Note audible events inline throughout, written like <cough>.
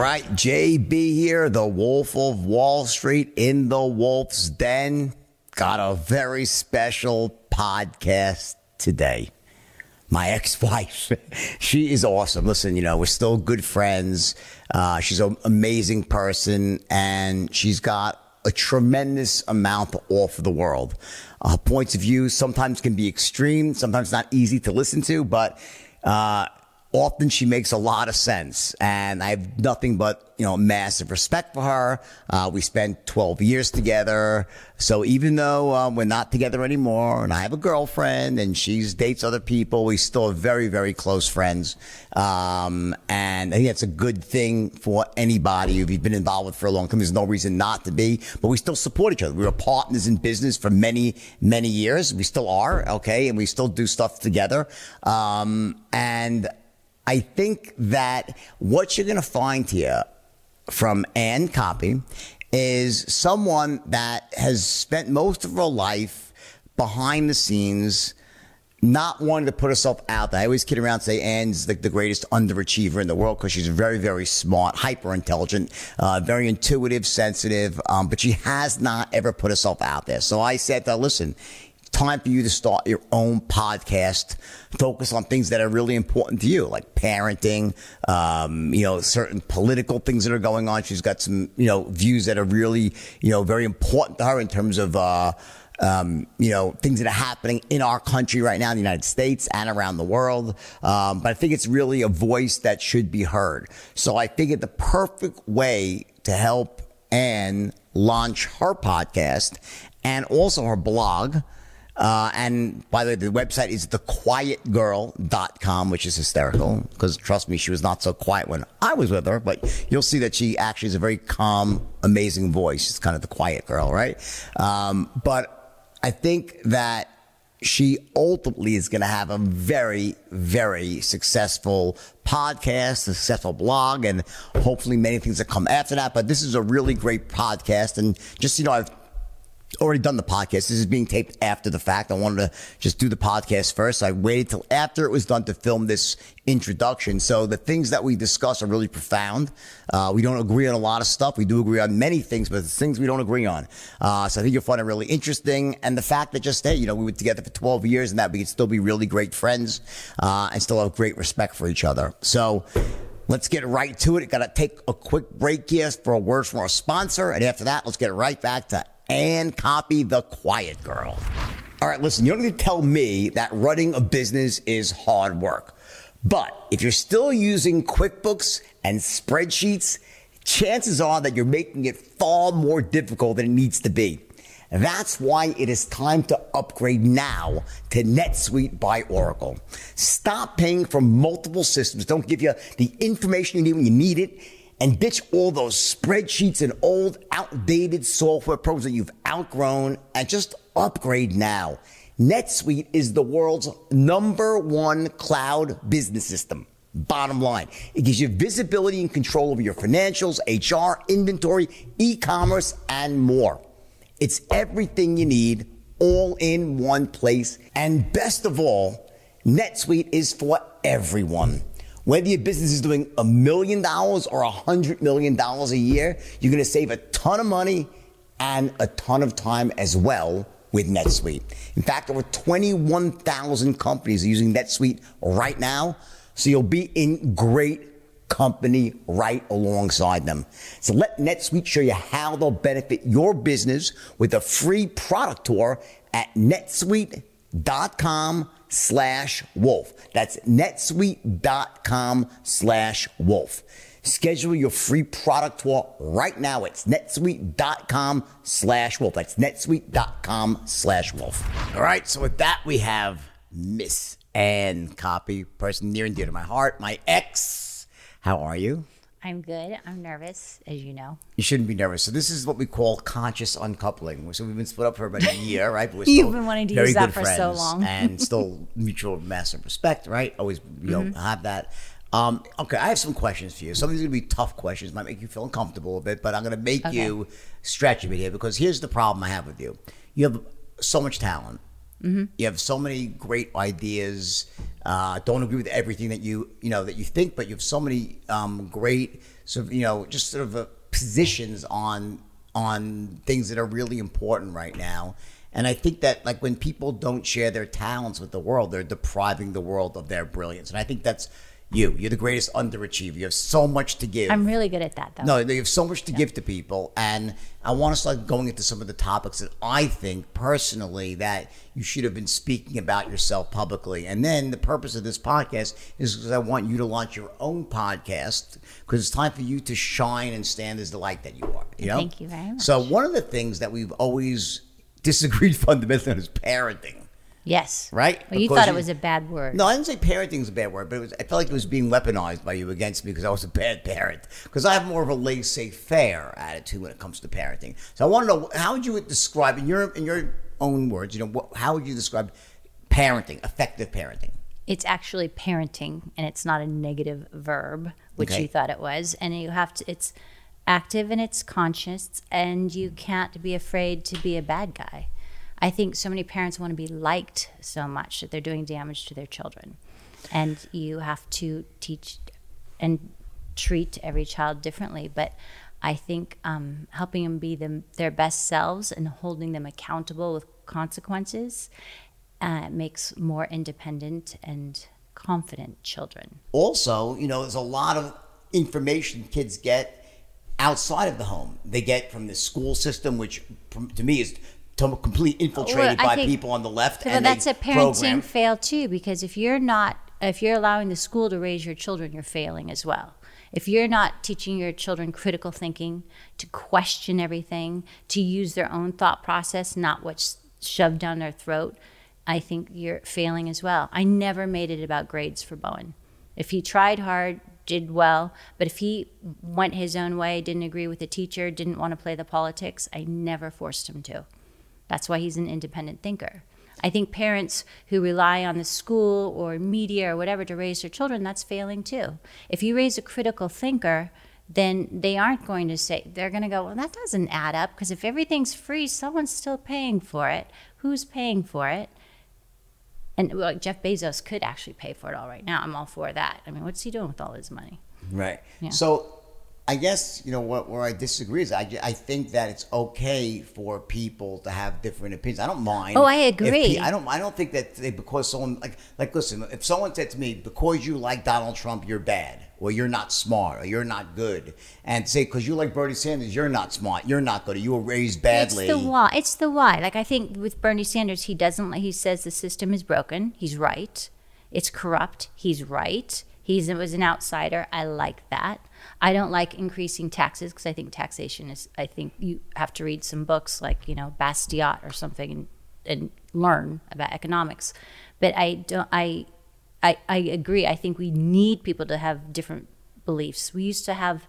Right, JB here, the Wolf of Wall Street in the Wolf's Den. Got a very special podcast today. My <laughs> ex wife, she is awesome. Listen, you know, we're still good friends. Uh, she's an amazing person, and she's got a tremendous amount to offer the world. Uh, points of view sometimes can be extreme, sometimes not easy to listen to, but uh, often she makes a lot of sense and I have nothing but, you know, massive respect for her. Uh, we spent 12 years together. So even though um, we're not together anymore and I have a girlfriend and she dates other people, we still are very, very close friends. Um, and I think that's a good thing for anybody who you've been involved with for a long time. There's no reason not to be, but we still support each other. We were partners in business for many, many years. We still are. Okay. And we still do stuff together. Um, and I think that what you're going to find here from Anne Koppe is someone that has spent most of her life behind the scenes, not wanting to put herself out there. I always kid around and say Anne's like the greatest underachiever in the world because she's very, very smart, hyper intelligent, uh, very intuitive, sensitive, um, but she has not ever put herself out there. So I said, to her, listen, time for you to start your own podcast. Focus on things that are really important to you, like parenting, um, you know, certain political things that are going on. She's got some, you know, views that are really, you know, very important to her in terms of, uh, um, you know, things that are happening in our country right now, in the United States and around the world. Um, but I think it's really a voice that should be heard. So I figured the perfect way to help Anne launch her podcast and also her blog uh, and by the way, the website is thequietgirl.com, which is hysterical because trust me, she was not so quiet when I was with her, but you'll see that she actually is a very calm, amazing voice. She's kind of the quiet girl, right? Um, but I think that she ultimately is going to have a very, very successful podcast, a successful blog, and hopefully many things that come after that. But this is a really great podcast. And just, you know, I've already done the podcast. This is being taped after the fact. I wanted to just do the podcast first. I waited till after it was done to film this introduction. So the things that we discuss are really profound. Uh, we don't agree on a lot of stuff. We do agree on many things, but the things we don't agree on. Uh, so I think you'll find it really interesting. And the fact that just, hey, you know, we were together for 12 years and that we could still be really great friends, uh, and still have great respect for each other. So, Let's get right to it. Got to take a quick break here for a word from our sponsor. And after that, let's get right back to Anne Koppe the quiet girl. All right, listen, you don't need to tell me that running a business is hard work. But if you're still using QuickBooks and spreadsheets, chances are that you're making it far more difficult than it needs to be. That's why it is time to upgrade now to NetSuite by Oracle. Stop paying for multiple systems. Don't give you the information you need when you need it and ditch all those spreadsheets and old outdated software programs that you've outgrown and just upgrade now. NetSuite is the world's number one cloud business system. Bottom line, it gives you visibility and control over your financials, HR, inventory, e-commerce, and more. It's everything you need all in one place. And best of all, NetSuite is for everyone. Whether your business is doing a million dollars or a hundred million dollars a year, you're going to save a ton of money and a ton of time as well with NetSuite. In fact, over 21,000 companies are using NetSuite right now. So you'll be in great company right alongside them. So let NetSuite show you how they'll benefit your business with a free product tour at netsuite.com slash wolf. That's netsuite.com slash wolf. Schedule your free product tour right now. It's netsuite.com slash wolf. That's netsuite.com slash wolf. All right. So with that, we have Miss Anne Koppe, person near and dear to my heart, my ex. How are you? I'm good. I'm nervous, as you know. You shouldn't be nervous. So this is what we call conscious uncoupling. So we've been split up for about a year, right? But we're <laughs> You've been wanting to use that for so long, and still mutual massive respect, right? Always, you know, mm-hmm. have that. Um, okay, I have some questions for you. Some of these are going to be tough questions, might make you feel uncomfortable a bit, but I'm going to make okay. you stretch a bit here because here's the problem I have with you. You have so much talent. Mm-hmm. You have so many great ideas, Uh, don't agree with everything that you you know that you think, but you have so many um, great sort of you know just sort of uh, positions on on things that are really important right now. And I think that like when people don't share their talents with the world, they're depriving the world of their brilliance. And I think that's you. You're the greatest underachiever. You have so much to give. I'm really good at that, though. No, you have so much to yeah. give to people, and I want to start going into some of the topics that I think personally that you should have been speaking about yourself publicly. And then the purpose of this podcast is because I want you to launch your own podcast because it's time for you to shine and stand as the light that you are. You know. Thank you very much. So one of the things that we've always disagreed <laughs> fundamentally on is parenting. Yes. Right? Well, you thought it was a bad word. No, I didn't say parenting is a bad word, but was, I felt like it was being weaponized by you against me because I was a bad parent. Because I have more of a laissez-faire attitude when it comes to parenting. So I want to know how would you describe in your in your own words? You know, what, how would you describe parenting, effective parenting? It's actually parenting, and it's not a negative verb, which okay. you thought it was. And you have to. It's active and it's conscious, and you can't be afraid to be a bad guy. I think so many parents want to be liked so much that they're doing damage to their children. And you have to teach and treat every child differently. But I think um, helping them be them, their best selves and holding them accountable with consequences uh, makes more independent and confident children. Also, you know, there's a lot of information kids get outside of the home. They get from the school system, which to me is completely infiltrated well, by think, people on the left. Well, that's a parenting program. fail too, because if you're not, if you're allowing the school to raise your children, you're failing as well. If you're not teaching your children critical thinking, to question everything, to use their own thought process, not what's shoved down their throat, I think you're failing as well. I never made it about grades for Bowen. If he tried hard, did well, but if he went his own way, didn't agree with the teacher, didn't want to play the politics, I never forced him to. That's why he's an independent thinker. I think parents who rely on the school or media or whatever to raise their children, that's failing too. If you raise a critical thinker, then they aren't going to say, they're going to go, well, that doesn't add up because if everything's free, someone's still paying for it. Who's paying for it? And well, Jeff Bezos could actually pay for it all right now. I'm all for that. I mean, what's he doing with all his money? Right. Yeah. So I guess you know what where I disagree is I, I think that it's okay for people to have different opinions. I don't mind. Oh, I agree. I don't. I don't think that they, because someone like like listen, if someone said to me because you like Donald Trump, you're bad, or you're not smart, or you're not good, and say because you like Bernie Sanders, you're not smart, you're not good, or you were raised badly. It's the why. It's the why. Like I think with Bernie Sanders, he doesn't. He says the system is broken. He's right. It's corrupt. He's right. He was an outsider. I like that. I don't like increasing taxes because I think taxation is. I think you have to read some books like you know Bastiat or something and, and learn about economics. But I don't. I, I I agree. I think we need people to have different beliefs. We used to have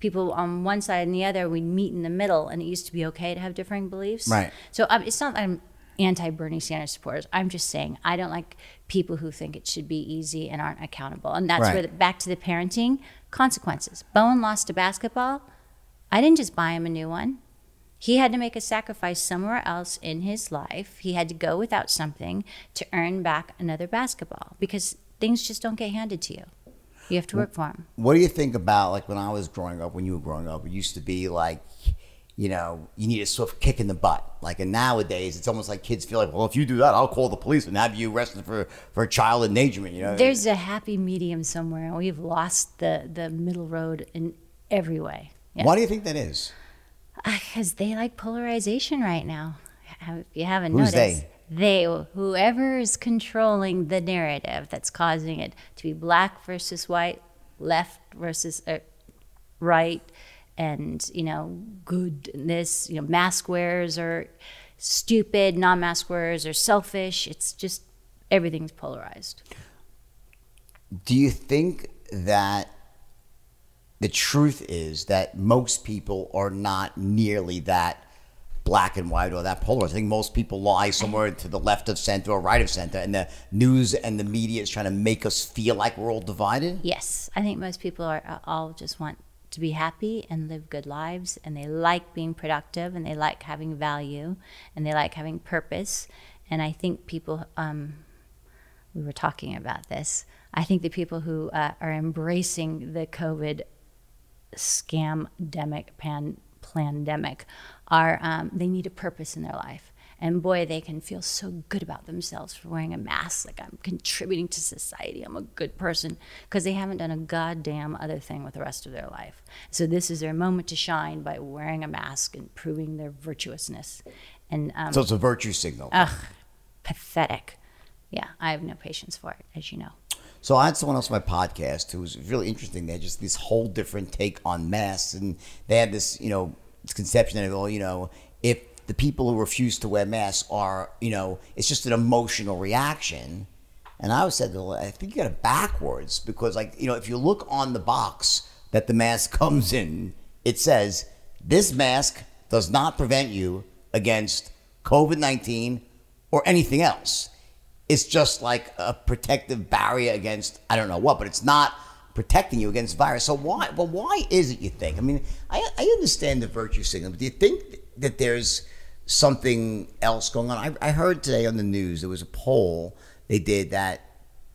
people on one side and the other. We'd meet in the middle, and it used to be okay to have differing beliefs. Right. So um, it's not that I'm anti Bernie Sanders supporters. I'm just saying I don't like people who think it should be easy and aren't accountable. And that's right. where the, back to the parenting consequences. Bowen lost a basketball. I didn't just buy him a new one. He had to make a sacrifice somewhere else in his life. He had to go without something to earn back another basketball because things just don't get handed to you. You have to work for them. What do you think about like when I was growing up, when you were growing up, it used to be like you know, you need a swift kick in the butt. Like, and nowadays, it's almost like kids feel like, well, if you do that, I'll call the police and have you arrested for, for child endangerment. You know, there's a happy medium somewhere, and we've lost the the middle road in every way. Yeah. Why do you think that is? Because uh, they like polarization right now. If you haven't Who's noticed, they? they whoever is controlling the narrative that's causing it to be black versus white, left versus uh, right and you know goodness you know mask wearers are stupid non-mask wearers are selfish it's just everything's polarized do you think that the truth is that most people are not nearly that black and white or that polarized. I think most people lie somewhere to the left of center or right of center, and the news and the media is trying to make us feel like we're all divided. Yes, I think most people are all just want to be happy and live good lives and they like being productive and they like having value and they like having purpose and i think people um, we were talking about this. I think the people who uh, are embracing the COVID scam demic pan pandemic are um, they need a purpose in their life and boy they can feel so good about themselves for wearing a mask. Like i'm contributing to society. I'm a good person. Because they haven't done a goddamn other thing with the rest of their life. So this is their moment to shine by wearing a mask and proving their virtuousness. And um, so it's a virtue signal. Ugh, pathetic. Yeah i have no patience for it as you know. So I had someone else on my podcast who was really interesting. They had just this whole different take on masks, and they had this, you know, this conception that, well, you know, if the people who refuse to wear masks are, you know, it's just an emotional reaction. And I said, well, I think you got it backwards because, like, you know, if you look on the box that the mask <laughs> comes in, it says, this mask does not prevent you against COVID 19 or anything else. It's just like a protective barrier against, I don't know what, but it's not protecting you against virus. So why? Well, why is it you think? I mean, I, I understand the virtue signal, but do you think that there's something else going on. I, I heard today on the news there was a poll they did that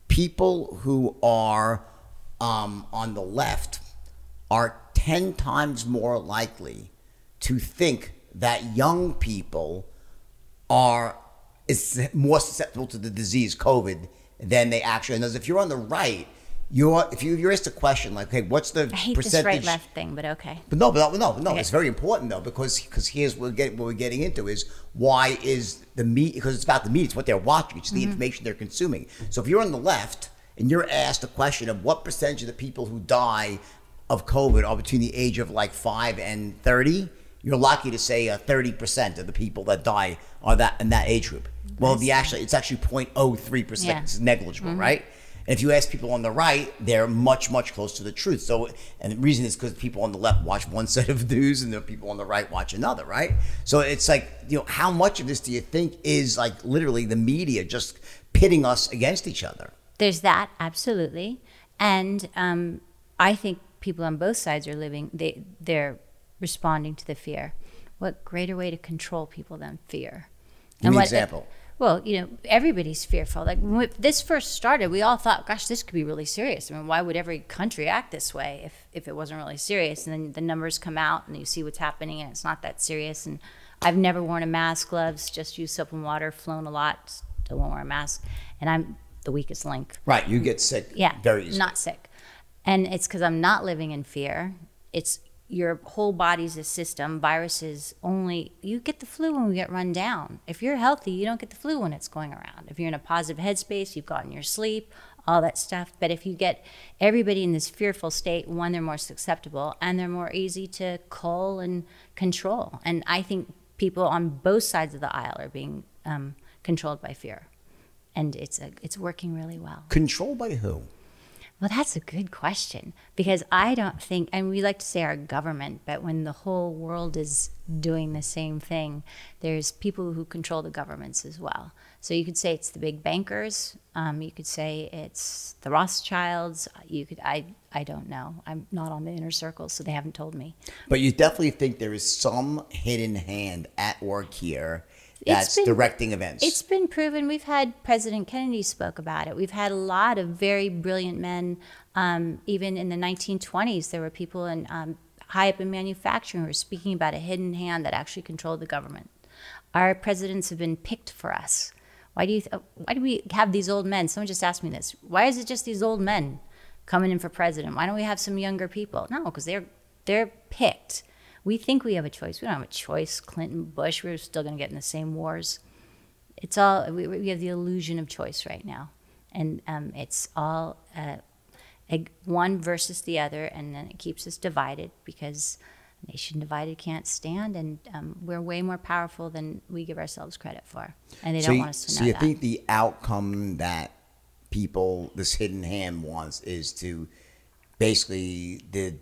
people who are um, on the left are 10 times more likely to think that young people are is more susceptible to the disease COVID than they actually. And as if you're on the right, you're if you, you're asked a question like, "Hey, what's the I hate percentage?" this right left thing, but okay. But no, but no, no, Okay. it's very important though because because here's what we're getting what we're getting into is why is the meat because it's about the meat, it's what they're watching, it's the Mm-hmm. information they're consuming. So if you're on the left and you're asked a question of what percentage of the people who die of COVID are between the age of like five and thirty, you're lucky to say uh, thirty percent of the people that die are that in that age group. Well, the actually it's actually 0.03 Yeah. percent. It's negligible, right? And if you ask people on the right, they're much, much closer to the truth. So, and the reason is because people on the left watch <laughs> one set of news and the people on the right watch another, right? So it's like, you know, how much of this do you think is like literally the media just pitting us against each other? There's that absolutely, and um, I think people on both sides are living. They they're responding to the fear. What greater way to control people than fear? Give me an what- example. Well, you know, everybody's fearful. Like when this first started, we all thought, "Gosh, this could be really serious." I mean, why would every country act this way if if it wasn't really serious? And then the numbers come out, and you see what's happening, and it's not that serious. And I've never worn a mask, gloves, just used soap and water, flown a lot, still won't wear a mask, and I'm the weakest link. Right. You get sick Yeah, very easily. not sick, and it's because I'm not living in fear. It's your whole body's a system. Viruses only you get the flu when we get run down. If you're healthy, you don't get the flu when it's going around. If you're in a positive headspace, you've gotten your sleep, all that stuff. But if you get everybody in this fearful state, one, they're more susceptible and they're more easy to cull and control. And I think people on both sides of the aisle are being um, controlled by fear, and it's a, it's working really well. Controlled by who? Well, that's a good question because I don't think, and we like to say our government, but when the whole world is doing the same thing, there's people who control the governments as well. So you could say it's the big bankers. Um, you could say it's the Rothschilds. You could, I, I don't know. I'm not on the inner circle, so they haven't told me. But you definitely think there is some hidden hand at work here that's been- directing events. It's been proven. We've had President Kennedy spoke about it. We've had a lot of very brilliant men. Um, even in the 1920s, there were people in um, high up in manufacturing who were speaking about a hidden hand that actually controlled the government. Our presidents have been picked for us. Why do you? Th- why do we have these old men? Someone just asked me this. Why is it just these old men coming in for president? Why don't we have some younger people? No, because they're they're picked. We think we have a choice. We don't have a choice. Clinton, Bush, we're still going to get in the same wars it's all we, we have the illusion of choice right now and um, it's all uh, one versus the other and then it keeps us divided because a nation divided can't stand and um, we're way more powerful than we give ourselves credit for and they so don't you, want us to know so you that think the outcome that people, this hidden hand wants is to basically the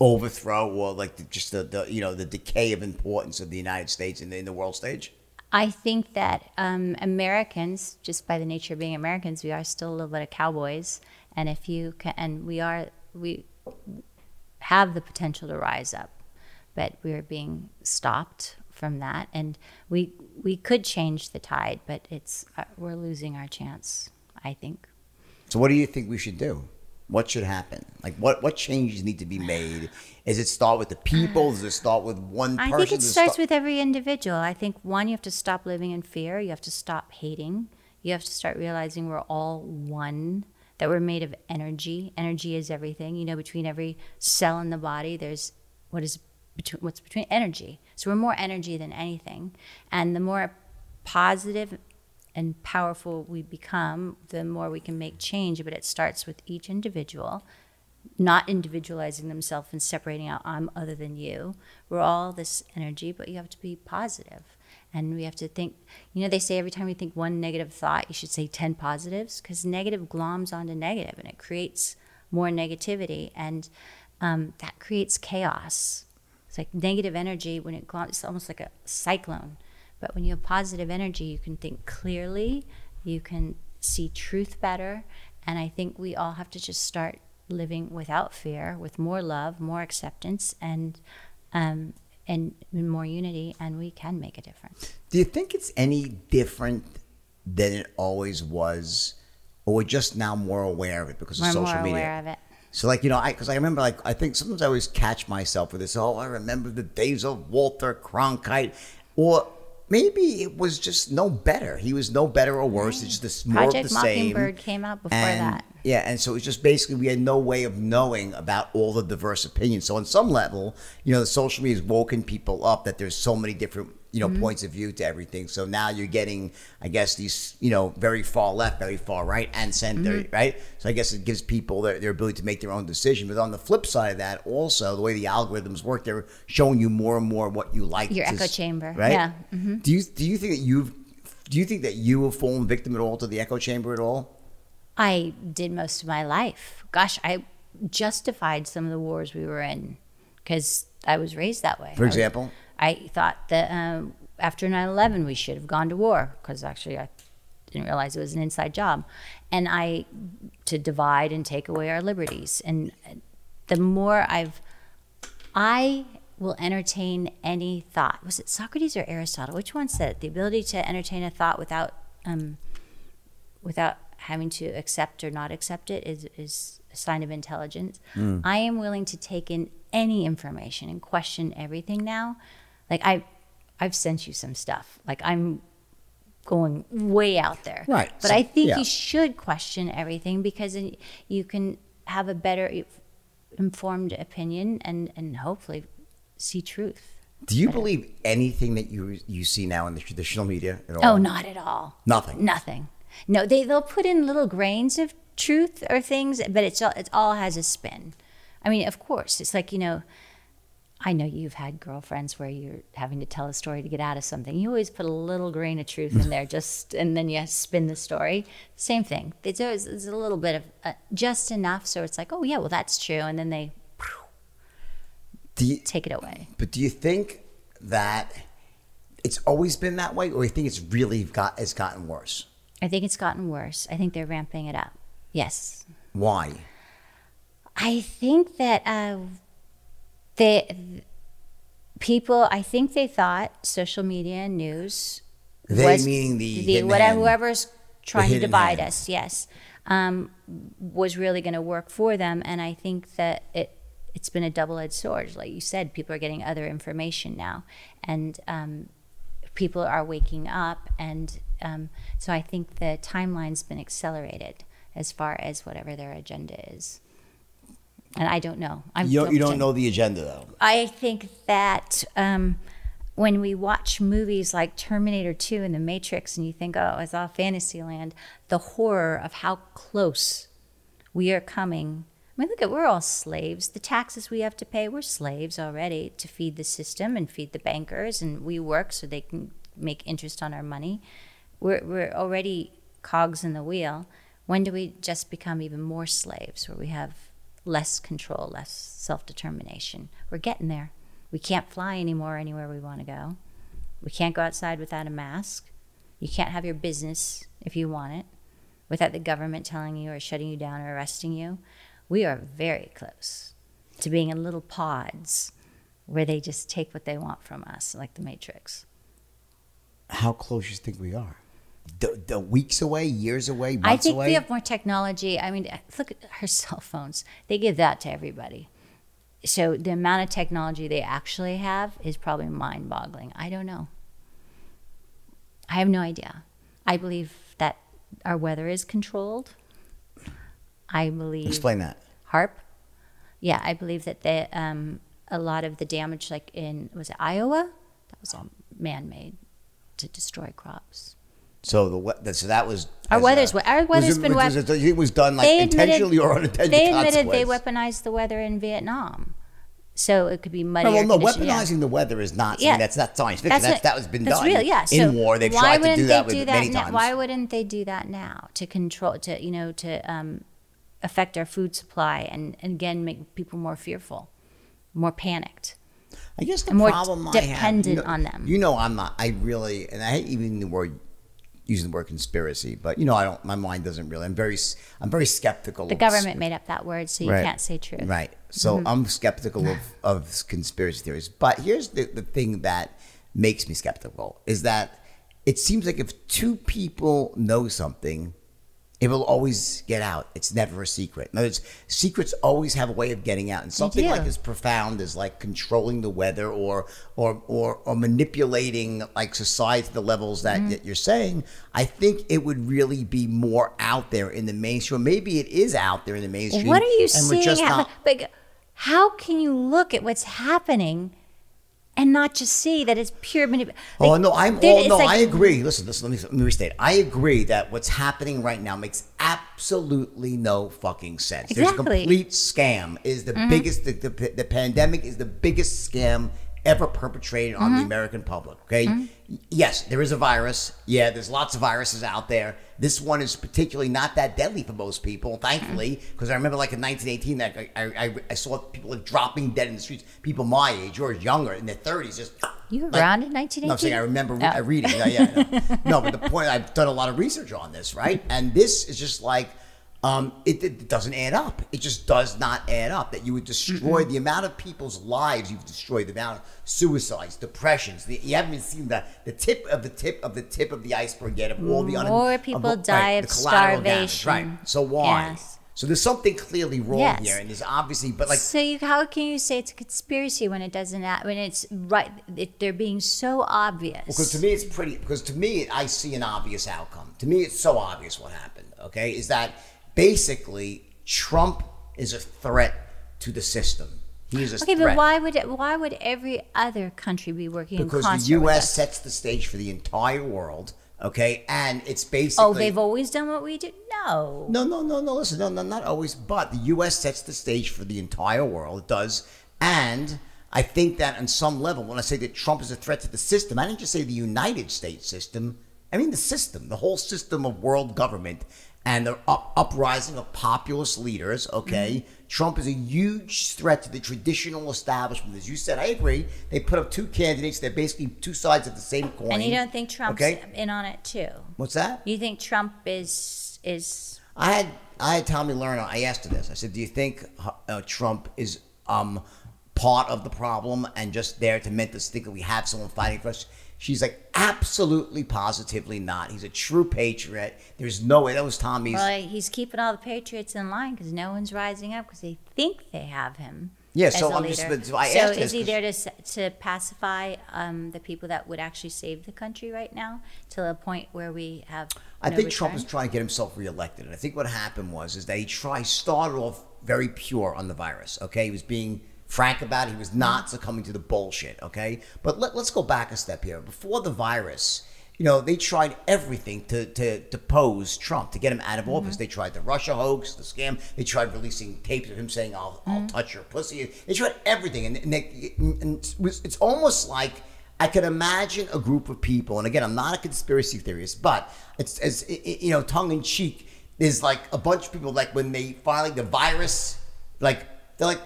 overthrow or like the, just the, the, you know, the decay of importance of the United States in the, in the world stage? I think that um, Americans, just by the nature of being Americans, we are still a little bit of cowboys, and if you can, and we are, we have the potential to rise up, but we are being stopped from that, and we we could change the tide, but it's uh, we're losing our chance. I think. So what do you think we should do? What should happen? Like what what changes need to be made? Is it start with the people? Does it start with one person? I think it Does starts start- with every individual. I think one, you have to stop living in fear. You have to stop hating. You have to start realizing we're all one. That we're made of energy. Energy is everything. You know, between every cell in the body, there's what is between what's between energy. So we're more energy than anything, and the more positive and powerful we become, the more we can make change. But it starts with each individual not individualizing themselves and separating out I'm other than you. We're all this energy, but you have to be positive. And we have to think, you know, they say every time you think one negative thought, you should say 10 positives because negative gloms onto negative and it creates more negativity and um, that creates chaos. It's like negative energy when it gloms, it's almost like a cyclone. But when you have positive energy, you can think clearly, you can see truth better. And I think we all have to just start living without fear, with more love, more acceptance, and um, and more unity, and we can make a difference. Do you think it's any different than it always was, or we're just now more aware of it because We're of social more media? aware of it. So like you know, I because I remember like I think sometimes I always catch myself with this. Oh, I remember the days of Walter Cronkite, or maybe it was just no better. He was no better or worse. It's just this more Project of the same. Mockingbird came out before And- that. Yeah, and so it's just basically we had no way of knowing about all the diverse opinions. So on some level, you know, the social media has woken people up that there's so many different you Mm-hmm. know points of view to everything. So now you're getting, I guess, these you know very far left, very far right, and center, Mm-hmm. right? So I guess it gives people their, their ability to make their own decision. But on the flip side of that, also the way the algorithms work, they're showing you more and more what you like. Your to echo chamber, right? yeah. Mm-hmm. Do you do you think that you've do you think that you have fallen victim at all to the echo chamber at all? I did most of my life. Gosh, I justified some of the wars we were in because I was raised that way. For example? I thought that um, after 9 11, we should have gone to war because actually I didn't realize it was an inside job. And I, to divide and take away our liberties. And the more I've, I will entertain any thought. Was it Socrates or Aristotle? Which one said it? The ability to entertain a thought without, um, without having to accept or not accept it is, is a sign of intelligence. I am willing to take in any information and question everything now. Like I, I've sent you some stuff. Like I'm going way out there. Right. But So- I think yeah. you should question everything because then you can have a better informed opinion and, and hopefully see truth. Do you believe anything that you you see now in the traditional media at oh, all? Oh, not at all. Nothing. Nothing. No, they they'll put in little grains of truth or things, but it's all it all has a spin. I mean, of course, it's like you know. I know you've had girlfriends where you're having to tell a story to get out of something. You always put a little grain of truth in there, <laughs> just and then you spin the story. Same thing. It's always it's a little bit of uh, just enough, so it's like, oh yeah, well that's true, and then they you, take it away. but do you think that it's always been that way, or you think it's really got it's gotten worse? I think it's gotten worse. I think they're ramping it up. Yes, Why? I think that uh, the people. I think they thought social media and news. They meaning the hidden whatever whoever's trying to divide us. Yes, um, was really going to work for them, and I think that it. It's been a double-edged sword, like you said. People are getting other information now, and um, people are waking up, and um, so I think the timeline's been accelerated as far as whatever their agenda is. And I don't know. I'm You don't, you don't know the agenda though. I think that um, when we watch movies like Terminator 2 and The Matrix, and you think, oh, it's all fantasy land, the horror of how close we are coming. I mean, look at we're all slaves. The taxes we have to pay, we're slaves already to feed the system and feed the bankers, and we work so they can make interest on our money. We're, we're already cogs in the wheel. When do we just become even more slaves, where we have less control, less self determination? We're getting there. We can't fly anymore anywhere we want to go. We can't go outside without a mask. You can't have your business if you want it without the government telling you or shutting you down or arresting you. We are very close to being in little pods where they just take what they want from us, like the Matrix. How close do you think we are? The, the weeks away, years away, months I think away. we have more technology. I mean, look at her <laughs> cell phones. They give that to everybody. So the amount of technology they actually have is probably mind-boggling. I don't know. I have no idea. I believe that our weather is controlled. I believe Explain that. HAARP. Yeah, I believe that the um, a lot of the damage, like in was it Iowa, that was all man-made to destroy crops. So the we- so that was Our weather's a- our weather's it, been was it, it was done like admitted- intentionally or unintentionally. They admitted they weaponized the weather in Vietnam, so it could be muddy. No, well, no, conditioning, yeah. weaponizing the weather is not. Yeah. Yeah, that's not science fiction. That's That's, that was been that's done real, yeah. So in war. They've tried to do that do that many now? times. Why wouldn't they do that now to control to you know to um, affect our food supply and, and again make people more fearful, more panicked? I guess the more problem I have, dependent you know, on them. You know, I'm not. I really, and I hate even the word using the word conspiracy, but you know, I don't. My mind doesn't really. I'm very. I'm very skeptical. The government made up that word, so you Right. can't say truth. Right. So Mm-hmm. I'm skeptical of, <laughs> of conspiracy theories. But here's the, the thing that makes me skeptical is that it seems like if two people know something, it will always get out. It's never a secret. In other words, secrets always have a way of getting out. And something like as profound as like controlling the weather or or or, or manipulating like society to the levels that, Mm-hmm. that you're saying, I think it would really be more out there in the mainstream. Maybe it is out there in the mainstream. What are you and seeing just happen? not- But how can you look at what's happening and not just see that it's pure manipulation? oh no, I'm. Oh no, like- I agree. Listen, listen. Let me, let me restate. I agree that what's happening right now makes absolutely no fucking sense. Exactly. There's a Mm-hmm. complete scam. Is the biggest. The, the, the pandemic is the biggest scam ever perpetrated on the Mm-hmm. American public. Okay. Mm-hmm. Yes, there is a virus. Yeah, there's lots of viruses out there. This one is particularly not that deadly for most people, thankfully, mm-hmm. because I remember like in 1918 that I, I, I saw people like dropping dead in the streets. People my age or younger in their 30s just You were like- around in 1918? no, I'm saying I remember re- Oh. Uh, reading. Yeah, yeah. No. <laughs> no, but the point I've done a lot of research on this, right? And this is just like um, it, it doesn't add up. It just does not add up. That you would destroy the amount of people's lives you've destroyed, the amount of suicides, depressions. The, you haven't even seen the, the tip of the tip of the tip of the iceberg yet of all the un- More people all- die the of collateral damage, starvation. right? So why? Yes. So there's something clearly wrong Yes. here, and there's obviously, but like so you, how can you say it's a conspiracy when it doesn't? a- When it's right, it, they're being so obvious. Because to me, it's pretty. Because to me, I see an obvious outcome. To me, it's so obvious what happened. Okay, is that basically Trump is a threat to the system. He is a okay, threat but why would it, why would every other country be working because in the U.S. us? sets the stage for the entire world. Okay, and it's oh, basically Oh, they've always done what we do. No. No, no, no, no. Listen, no, no, not always. But the U.S. sets the stage for the entire world. It does, and I think that on some level, when I say that Trump is a threat to the system, I didn't just say the United States system. I mean the system, the whole system of world government, and the up, uprising of populist leaders. Okay, Trump is a huge threat to the traditional establishment. As you said, I agree. They put up two candidates. They're basically two sides of the same coin. And you don't think Trump's Okay. in on it too? What's that? You think Trump is is I had I had Tomi Lahren. I asked her this. I said, "Do you think uh, Trump is um, part of the problem and just there to make us think that we have someone fighting for us?" She's like, "Absolutely, positively not. He's a true patriot. There's no way that was Tomi's." well, he's keeping all the patriots in line because no one's rising up because they think they have him. Yeah, so I'm just- leader. but so I so asked is he there to to pacify um, the people that would actually save the country right now to a point where we have? I no think Trump is trying to get himself reelected, and I think what happened was is that he tried started off very pure on the virus. Okay, he was being frank about it. He was not succumbing to the bullshit. Okay, but let, let's go back a step here. Before the virus, you know, they tried everything to to depose Trump to get him out of office. Mm-hmm. They tried the Russia hoax, the scam. They tried releasing tapes of him saying, "I'll, I'll mm-hmm. touch your pussy." They tried everything, and, and, they, and it was, it's almost like I could imagine a group of people, and again, I'm not a conspiracy theorist, but it's as i- i- you know, tongue in cheek. There's like a bunch of people like when they finally the virus, like they're like,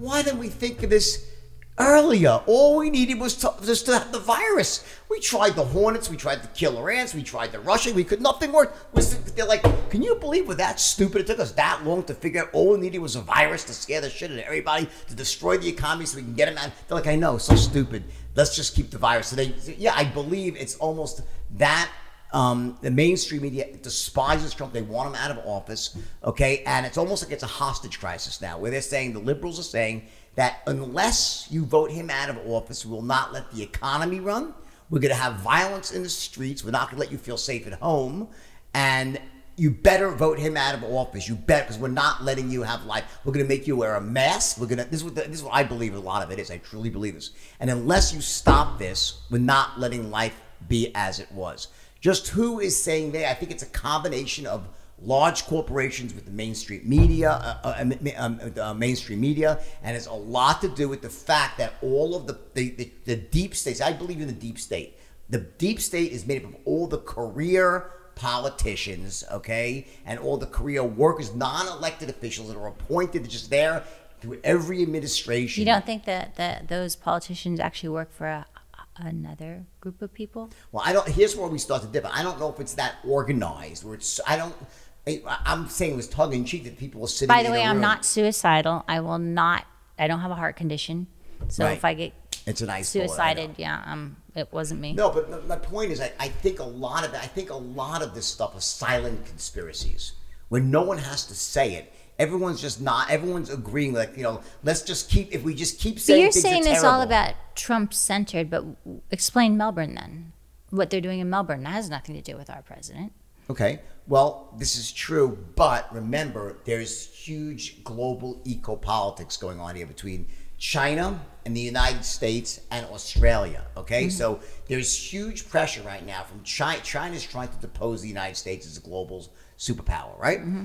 why didn't we think of this earlier? All we needed was to, just to have the virus. We tried the hornets, we tried the killer ants, we tried the Russian, we could nothing worked. They're like, can you believe we're that stupid? It took us that long to figure out all we needed was a virus to scare the shit out of everybody, to destroy the economy so we can get them out. They're like, I know, so stupid. Let's just keep the virus. So they, yeah, I believe it's almost that Um, the mainstream media despises Trump. They want him out of office. Okay, and it's almost like it's a hostage crisis now, where they're saying the liberals are saying that unless you vote him out of office, we will not let the economy run. We're going to have violence in the streets. We're not going to let you feel safe at home, and you better vote him out of office. You bet because we're not letting you have life. We're going to make you wear a mask. We're going to. This is what the, this is what I believe. A lot of it is. I truly believe this. And unless you stop this, we're not letting life be as it was. Just who is saying they? I think it's a combination of large corporations with the mainstream media, uh, uh, um, uh, mainstream media, and it's a lot to do with the fact that all of the, the, the, the deep states, I believe in the deep state. The deep state is made up of all the career politicians, okay, and all the career workers, non-elected officials that are appointed, just there through every administration. You don't think that, that those politicians actually work for a, another group of people? Well, I don't. Here's where we start to differ. I don't know if it's that organized. Where it's. I don't. I'm saying it was tongue in cheek that people were sitting. By the way, I'm not suicidal. I will not. I don't have a heart condition, so right. if I get it's a nice suicided, yeah, um, it wasn't me. No, but my point is, I, I think a lot of I think a lot of this stuff is silent conspiracies where no one has to say it everyone's just not everyone's agreeing like you know let's just keep if we just keep saying but you're saying it's all about trump centered but explain melbourne then what they're doing in melbourne. That has nothing to do with our president. Okay well this is true but remember there's huge global eco politics going on here between china and the united states and australia okay? Mm-hmm. so there's huge pressure right now from china china's trying to depose the united states as a global superpower right? Mm-hmm.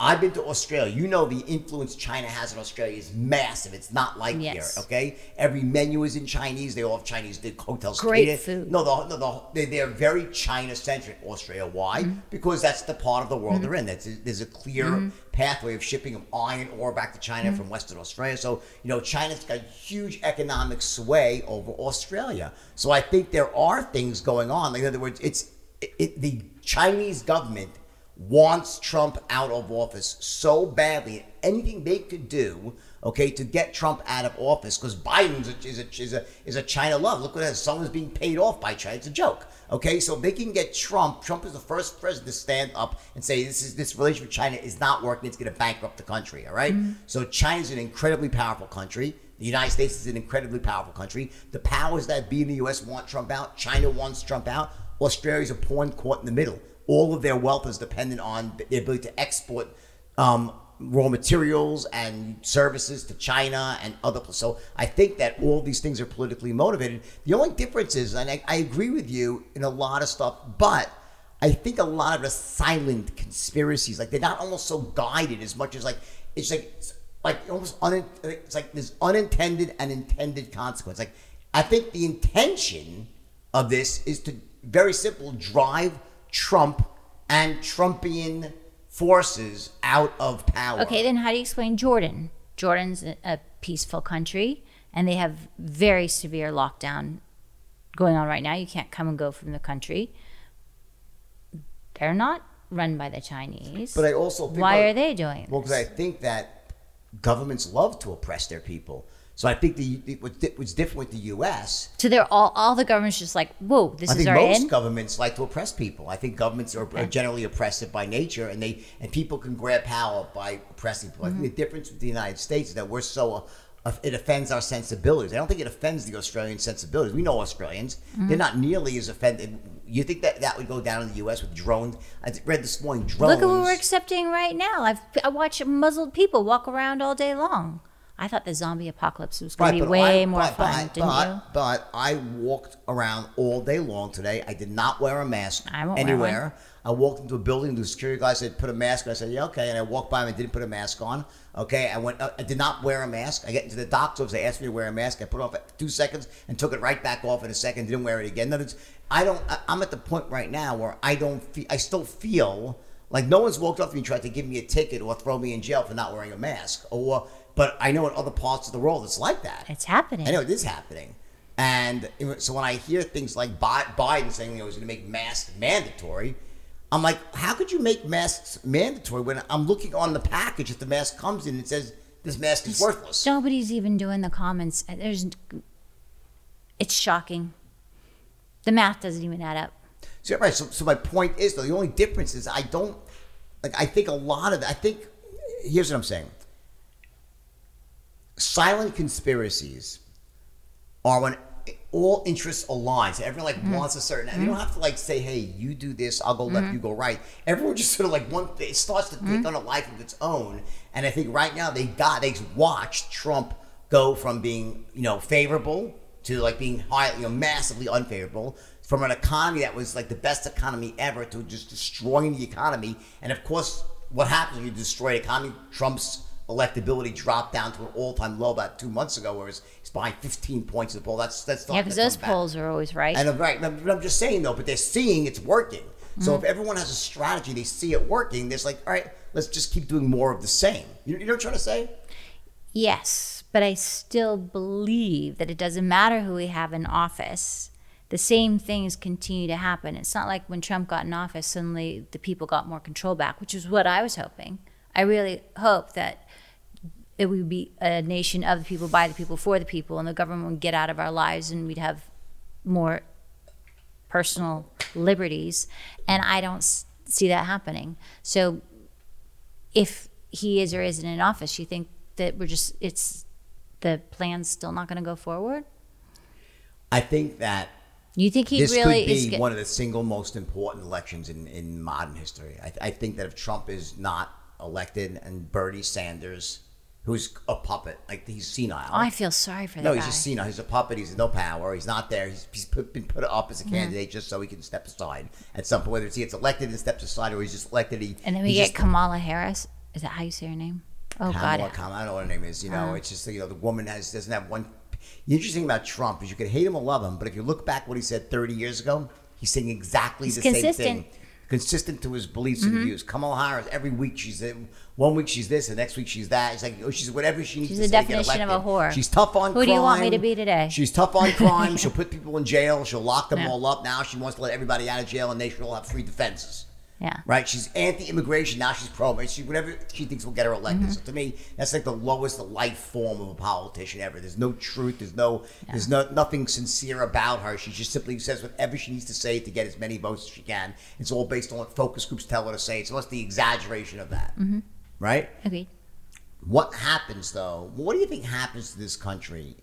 I've been to Australia. You know the influence China has in Australia is massive. It's not like yes. here, okay? Every menu is in Chinese. They all have Chinese the hotels. Great catered. food. No, the, no, the, they, are very China-centric, Australia. Why? Mm-hmm. Because that's the part of the world mm-hmm. they're in. That's, there's a clear mm-hmm. pathway of shipping of iron ore back to China mm-hmm. from Western Australia. So, you know, China's got huge economic sway over Australia. So I think there are things going on. Like, in other words, it's it, it, the Chinese government – wants Trump out of office so badly. Anything they could do, okay, to get Trump out of office, because Biden is a, is a, is a, is a China love. Look what that is. someone's being paid off by China. It's a joke. Okay, so they can get Trump. Trump is the first president to stand up and say this is this relationship with China is not working. It's going to bankrupt the country. All right? mm-hmm. So China is an incredibly powerful country. The United States is an incredibly powerful country. The powers that be in the U.S. want Trump out. China wants Trump out. Australia's a pawn caught in the middle all of their wealth is dependent on the ability to export um, raw materials and services to China and other places. So I think that all these things are politically motivated. The only difference is, and I, I agree with you in a lot of stuff, but I think a lot of the silent conspiracies, like they're not almost so guided as much as like it's like it's like almost un, it's like there's unintended and intended consequence. Like I think the intention of this is to very simple drive Trump and Trumpian forces out of power. Okay, then how do you explain Jordan? Jordan's a peaceful country, and they have very severe lockdown going on right now. You can't come and go from the country. They're not run by the Chinese. But I also why are they doing? Well, because I think that governments love to oppress their people. So I think the what's different with the U.S. So they're all all the governments just like whoa this I is our most end? governments like to oppress people. I think governments are, are, generally oppressive by nature, and they and people can grab power by oppressing people. Mm-hmm. I think the difference with the United States is that we're so. Uh, it offends our sensibilities. I don't think it offends the Australian sensibilities. We know Australians; mm-hmm. they're not nearly as offended. You think that that would go down in the U.S. with drones? I read this morning drones. Look at what we're accepting right now. I've I watch muzzled people walk around all day long. I thought the zombie apocalypse was going right, to be way I, more but, fun, but, didn't but, you? But I walked around all day long today. I did not wear a mask anywhere. I walked into a building. The security guy said, "Put a mask." on. I said, "Yeah, okay." And I walked by him and didn't put a mask on. Okay, I went. Uh, I did not wear a mask. I get into the doctor's office. They asked me to wear a mask. I put it off for two seconds and took it right back off in a second. Didn't wear it again. I don't. I'm at the point right now where I don't. Feel, I still feel like no one's walked up to me and tried to give me a ticket or throw me in jail for not wearing a mask or but I know in other parts of the world it's like that. It's happening. I know it is happening. And so when I hear things like Biden saying you know he's going to make masks mandatory, I'm like, how could you make masks mandatory when I'm looking on the package if the mask comes in and it says this mask is worthless? Nobody's even doing the comments. Uh, there's, it's shocking. The math doesn't even add up. So, right. So, so my point is though, the only difference is I don't like. I think a lot of. I think here's what I'm saying. Silent conspiracies are when all interests align. So everyone like Mm-hmm. wants a certain. You don't have to like say, "Hey, you do this, I'll go left, you go right." Everyone just sort of like one. It starts to Mm-hmm. take on a life of its own. And I think right now they got they watched Trump go from being you know favorable to like being high, you know, massively unfavorable. From an economy that was like the best economy ever to just destroying the economy. And of course, what happens when you destroy an economy? Trump's electability dropped down to an all-time low about two months ago, whereas he's behind 15 points in the poll. That's that's Yeah, because those polls are always right. And I'm right, but I'm just saying though, but they're seeing it's working. So if mm-hmm. everyone has a strategy, they see it working. There's like, all right, let's just keep doing more of the same. You, you know what I'm trying to say? Yes, but I still believe that it doesn't matter who we have in office. The same things continue to happen. It's not like when Trump got in office, suddenly the people got more control back, which is what I was hoping. I really hope that it would be a nation of the people, by the people, for the people, and the government would get out of our lives and we'd have more personal liberties. And I don't see that happening. So if he is or isn't in office, you think that we're just, it's, the plan's still not going to go forward? I think that You think he this really could be one of the single most important elections in, in modern history. I, I think that if Trump is not elected and Bernie Sanders, who's a puppet, like he's senile. Oh, I feel sorry for that No, guy. he's just senile. He's a puppet. He's no power. He's not there. He's, he's put, been put up as a candidate just so he can step aside at some point. Whether it's he gets elected and steps aside, or he's just elected. He and then we get just- Kamala Harris. Is that how you say her name? Oh Kamala, God. Kamala, I don't know what her name is. You know, Uh-huh. it's just you know the woman has doesn't have one. The interesting thing about Trump is you could hate him or love him, but if you look back what he said 30 years ago, he's saying exactly He's the same consistent. thing. Consistent to his beliefs and mm-hmm. views. Kamala Harris, every week she's in, one week she's this, the next week she's that. It's like oh, she's whatever she needs She's to the say to definition of a whore. She's tough on crime. Who crime. do you want me to be today? She's tough on crime. <laughs> She'll put people in jail. She'll lock them Yeah. all up. Now she wants to let everybody out of jail, and they should all have free defenses. Yeah. Right? She's anti-immigration. Now she's pro. She whatever she thinks will get her elected. Mm-hmm. So to me, that's like the lowest life form of a politician ever. There's no truth. There's no. There's no nothing sincere about her. She just simply says whatever she needs to say to get as many votes as she can. It's all based on what focus groups tell her to say. It's almost the exaggeration of that. Mm-hmm. Right? Agreed. What happens though? What do you think happens to this country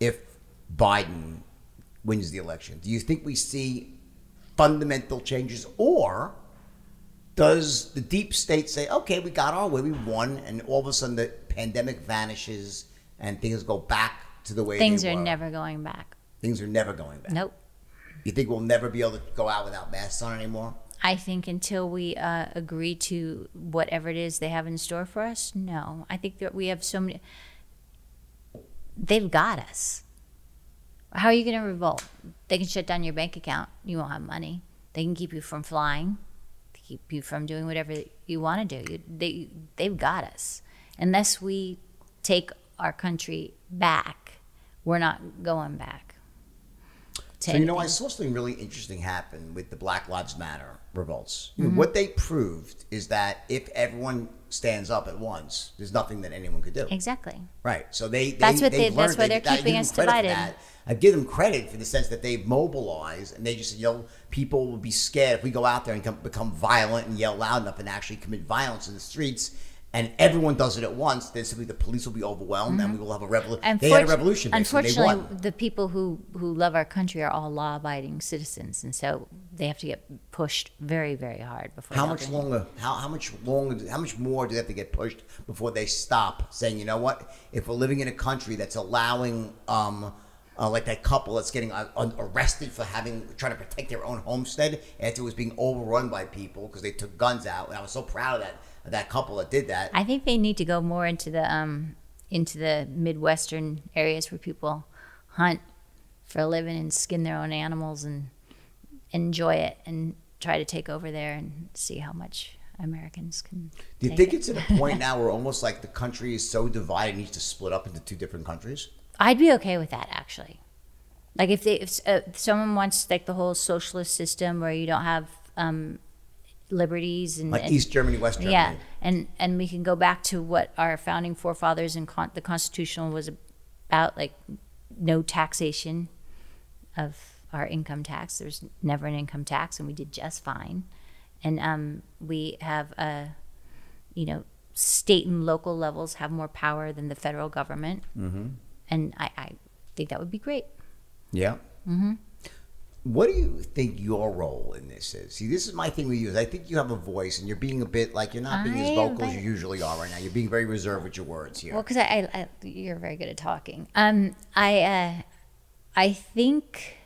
if Biden wins the election? Do you think we see fundamental changes, or does the deep state say, "Okay, we got our way, we won," and all of a sudden the pandemic vanishes and things go back to the way Things are were? never going back. things are never going back. Nope. You think we'll never be able to go out without masks on anymore? I think until we uh, agree to whatever it is they have in store for us, no. I think that we have so many. They've got us. How are you going to revolt? They can shut down your bank account. You won't have money. They can keep you from flying, keep you from doing whatever you want to do. You, they, they've got us. Unless we take our country back, we're not going back. So you know, I saw something really interesting happen with the Black Lives Matter revolts. Mm-hmm. know, what they proved is that if everyone stands up at once, there's nothing that anyone could do. Exactly. Right. So they, they That's what they- they've that's learned- why they- they're I keeping us them credit for divided. that. I give them credit for the sense that they've mobilized and they just you know people will be scared if we go out there and come, become violent and yell loud enough and actually commit violence in the streets. And everyone does it at once. Then simply the police will be overwhelmed, and we will have a revolution. They had a revolution. Unfortunately, the people who, who love our country are all law-abiding citizens, and so they have to get pushed very, very hard before. How much longer? How, how much longer? How much more do they have to get pushed before they stop saying, you know what? If we're living in a country that's allowing, um, uh, like that couple that's getting uh, arrested for having trying to protect their own homestead after it was being overrun by people because they took guns out, and I was so proud of that that couple that did that. I think they need to go more into the um, into the midwestern areas where people hunt for a living and skin their own animals and enjoy it and try to take over there and see how much Americans can. do you think it. it's at a <laughs> point now where almost like the country is so divided, it needs to split up into two different countries? I'd be okay with that actually. Like if they if, uh, someone wants like the whole socialist system where you don't have um, liberties and, Like and- East Germany, West Germany. yeah, and and we can go back to what our founding forefathers and con- the constitutional was about, like no taxation of our income tax. There's never an income tax, and we did just fine. And um, we have a, you know, state and local levels have more power than the federal government, mm-hmm. and I, I think that would be great. Yeah. Mm-hmm. What do you think your role in this is? See, this is my thing with you. Is I think you have a voice, and you're being a bit like you're not being as I- vocal as you usually are right now. You're being very reserved with your words here. Well, because I, I, I, you're very good at talking. Um, I, uh, I think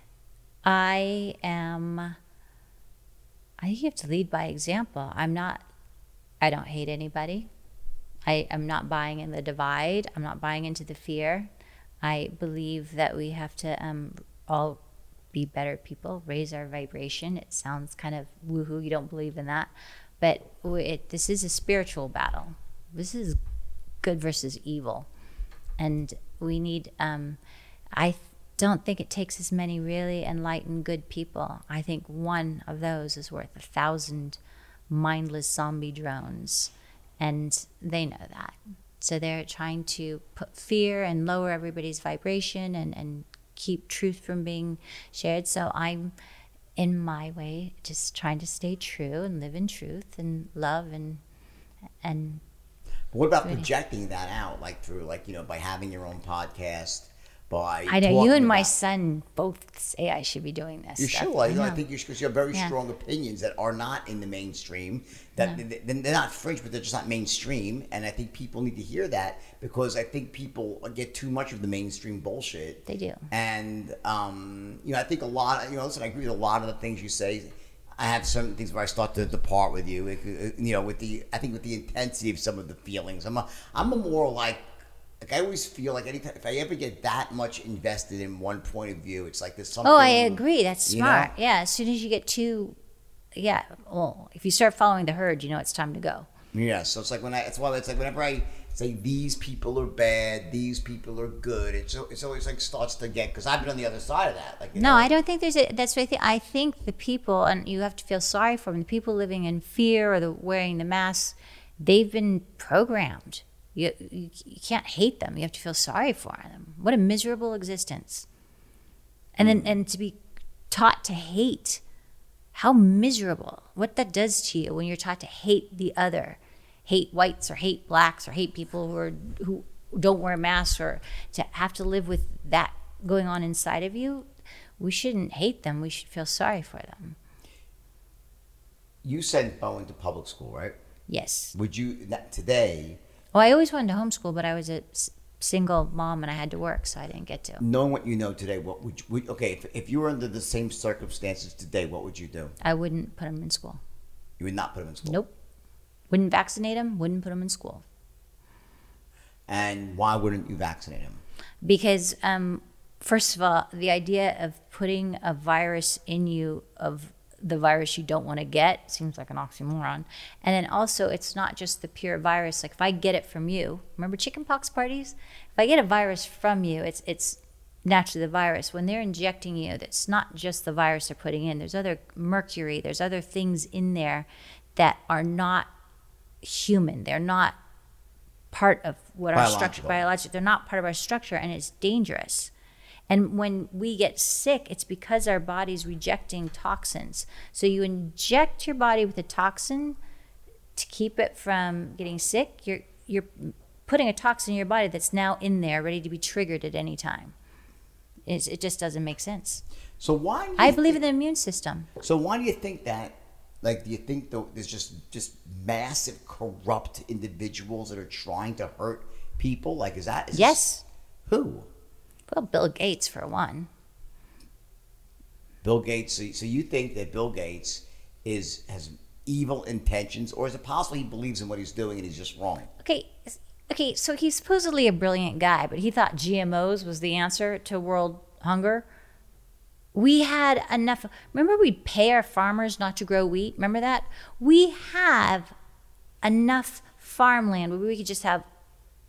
I am. I think you have to lead by example. I'm not. I don't hate anybody. I am not buying in the divide. I'm not buying into the fear. I believe that we have to um, all be better people, raise our vibration. It sounds kind of woohoo. You don't believe in that, but it, this is a spiritual battle. This is good versus evil, and we need. Um, I don't think it takes as many really enlightened good people. I think one of those is worth a thousand mindless zombie drones, and they know that. So they're trying to put fear and lower everybody's vibration and, and keep truth from being shared. So I'm, in my way, just trying to stay true and live in truth and love and and what about projecting that out, like through, like you know, by having your own podcast, by I know you and my son both say I should be doing this. You stuff. should. I, I think you should because you have very Yeah. strong opinions that are not in the mainstream. That they, they're not fringe, but they're just not mainstream. And I think people need to hear that because I think people get too much of the mainstream bullshit. They do. And um, you know, I think a lot. You know, listen, I agree with a lot of the things you say. I have certain things where I start to depart with you. It- You know, with the I think with the intensity of some of the feelings. I'm a I'm a more like like I always feel like anytime if I ever get that much invested in one point of view, it's like there's something. Oh, I agree. That's you know? smart. Yeah. As soon as you get too, yeah. Well, if you start following the herd, you know it's time to go. Yeah, so it's like when I, it's why it's like whenever I say these people are bad, these people are good, it's it's always like starts to get because I've been on the other side of that. Like No, know, I don't think there's a. That's what I think. I think the people, and you have to feel sorry for them. The people living in fear or the wearing the masks, they've been programmed. You, you you can't hate them. You have to feel sorry for them. What a miserable existence. And then and to be taught to hate, how miserable. What that does to you when you're taught to hate the other, hate whites or hate blacks or hate people who are who don't wear masks or to have to live with that going on inside of you. We shouldn't hate them. We should feel sorry for them. you sent Bowen to public school, right? Yes. Would you today, Well, I always wanted to homeschool, but I was a s- single mom and I had to work, so I didn't get to. knowing what you know today, what would you, would, okay? If, if you were under the same circumstances today, what would you do? I wouldn't put them in school. You would not put him in school. Nope. Wouldn't vaccinate them. Wouldn't put them in school. And why wouldn't you vaccinate him? because um, first of all the idea of putting a virus in you of the virus you don't want to get seems like an oxymoron. And then also it's not just the pure virus like if i get it from you remember chickenpox parties? If i get a virus from you it's it's naturally the virus. When they're injecting you that's not just the virus they're putting in there's other mercury there's other things in there that are not human. They're not part of what our structure biological. they're not part of our structure and it's dangerous and when we get sick it's because our body's rejecting toxins so you inject your body with a toxin to keep it from getting sick you're you're putting a toxin in your body that's now in there ready to be triggered at any time it's, it just doesn't make sense So why? do you i believe think- in the immune system So why do you think that? Like, do you think though there's just just massive corrupt individuals that are trying to hurt people? Like, is that is this- yes who? Well bill gates for one Bill Gates. So, so you think that Bill Gates is has evil intentions, or is it possible he believes in what he's doing and he's just wrong? Okay, okay, so he's supposedly a brilliant guy, but he thought GMOs was the answer to world hunger. We had enough. Remember, we'd pay our farmers not to grow wheat. Remember that? We have enough farmland where we could just have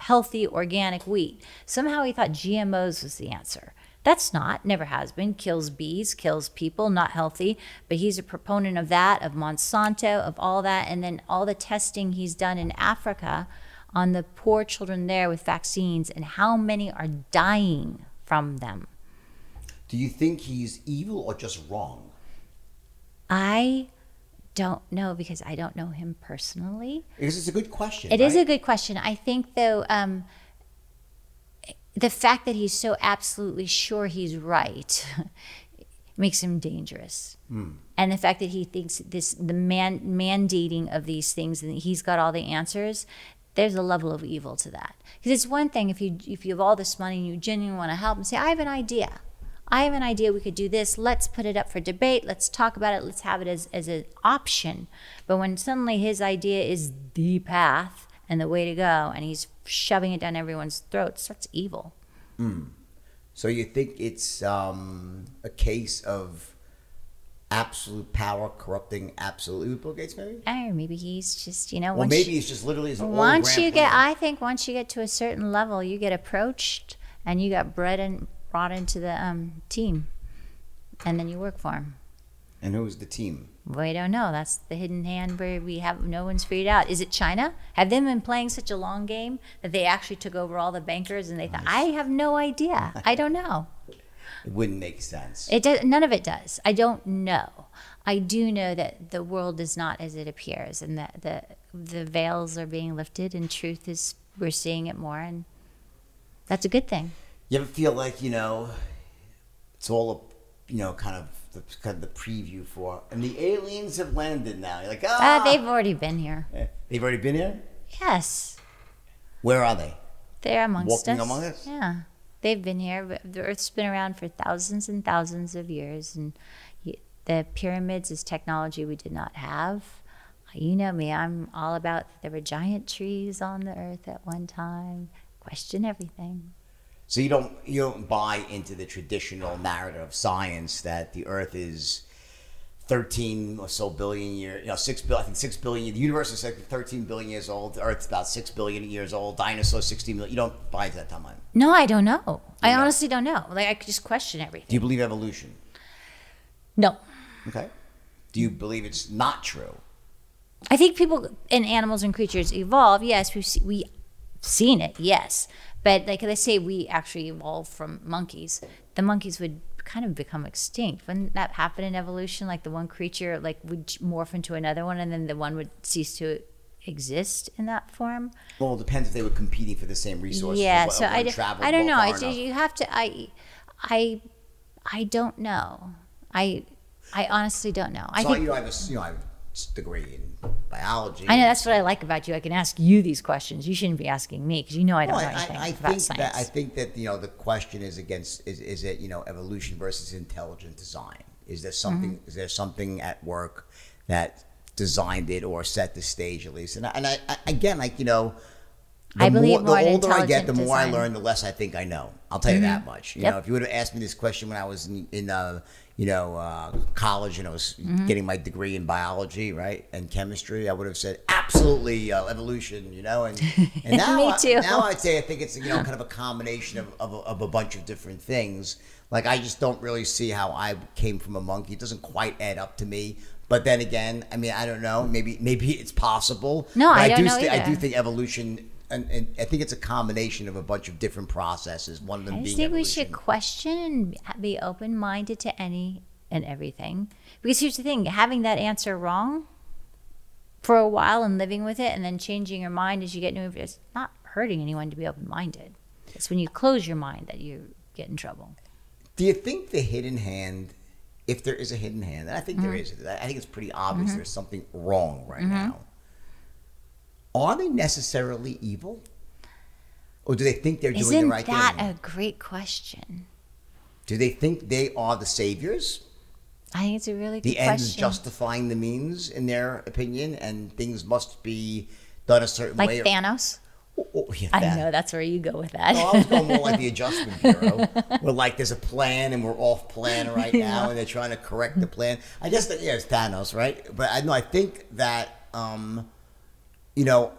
healthy organic wheat. Somehow he thought GMOs was the answer. That's not, never has been. Kills bees, kills people, not healthy. But he's a proponent of that, of Monsanto, of all that. And then all the testing he's done in Africa on the poor children there with vaccines and how many are dying from them. Do you think he's evil or just wrong? I don't know because I don't know him personally. Because it's a good question. It is right? a good question. I think, though, um, the fact that he's so absolutely sure he's right <laughs> makes him dangerous. And the fact that he thinks this the man mandating of these things and he's got all the answers, there's a level of evil to that. Because it's one thing if you if you have all this money and you genuinely want to help and say, I have an idea. I have an idea we could do this. Let's put it up for debate. Let's talk about it. Let's have it as, as an option. But when suddenly his idea is the path and the way to go and he's shoving it down everyone's throats, that's evil. So you think it's um, a case of absolute power corrupting absolutely Bill Gates, maybe? Or maybe he's just, you know, Well, once maybe it's just literally once you get plan. i think once you get to a certain level you get approached and you got bred and brought into the um, team. And then you work for him And who's the team? we don't know. That's the hidden hand where we have no one's figured out. Is it china? Have they been playing such a long game that they actually took over all the bankers and they thought i have no idea. I don't know. <laughs> It wouldn't make sense. it does none of it does. I don't know. I do know that the world is not as it appears and that the the veils are being lifted and truth is we're seeing it more and that's a good thing You ever feel like you know, it's all a, you know, kind of the kind of the preview for, and the aliens have landed now. You're like, ah, uh, they've already been here Eh, they've already been here. yes Where are they? they're amongst us. Walking us among us? yeah they've been here the earth's been around for thousands and thousands of years and the pyramids is technology we did not have you know me i'm all about there were giant trees on the earth at one time question everything So you don't you don't buy into the traditional narrative of science that the Earth is thirteen or so billion year, you know, six billion. I think six billion. The universe is like thirteen billion years old. The Earth's about six billion years old. Dinosaurs sixty million. You don't buy into that timeline. No, I don't know. I know. honestly don't know. Like I could just question everything. Do you believe evolution? No. Okay. Do you believe it's not true? I think people and animals and creatures evolve. Yes, we've se- we seen it. Yes, but like they say, we actually evolved from monkeys. The monkeys would kind of become extinct. Wouldn't that happen in evolution? Like the one creature like would morph into another one, and then the one would cease to exist in that form. Well, it depends if they were competing for the same resources. yeah. So I, d- traveled I don't know. I, enough. you have to. I I I don't know. I I honestly don't know. I So, think you know, I have a, you know I have degree in biology. I know that's what I like about you. I can ask you these questions. You shouldn't be asking me because you know I don't Well, know I, anything I, I about think science. that I think that you know the question is against is, is it you know evolution versus intelligent design? Is there something Mm-hmm. is there something at work that designed it or set the stage at least? And I, and I, I again like you know. The I believe more the older I get, the more I learn, the less I think I know. I'll tell you that much. You Yep. know, if you would have asked me this question when I was in, in uh, you know, uh, college and I was Mm-hmm. getting my degree in biology, right, and chemistry, I would have said absolutely uh, evolution. You know, and <laughs> and now Me I- too. now I'd say I think it's you know kind of a combination of, of, a, of a bunch of different things. Like I just don't really see how I came from a monkey. It doesn't quite add up to me. But then again, I mean, I don't know. Maybe maybe it's possible. No, I don't do know thi- I do think evolution, and, and I think it's a combination of a bunch of different processes. One of them I being think we should question and be open minded to any and everything. Because here's the thing having that answer wrong for a while and living with it and then changing your mind as you get new information, it's not hurting anyone to be open minded. It's when you close your mind that you get in trouble. Do you think the hidden hand, if there is a hidden hand, and I think there Mm-hmm. is, I think it's pretty obvious there's something wrong right now. Are they necessarily evil? Or do they think they're doing Isn't the right thing? Isn't that a great question? do they think they are the saviors? I think it's a really good The ends justifying the means, in their opinion, and things must be done a certain way. like way. Thanos. Oh, oh, yeah, I know that's where you go with that. No, I was going more like the <laughs> Adjustment Bureau, where like there's a plan and we're off plan right now, and they're trying to correct the plan. I guess that yeah, it's Thanos, right? But I know I think that um, you know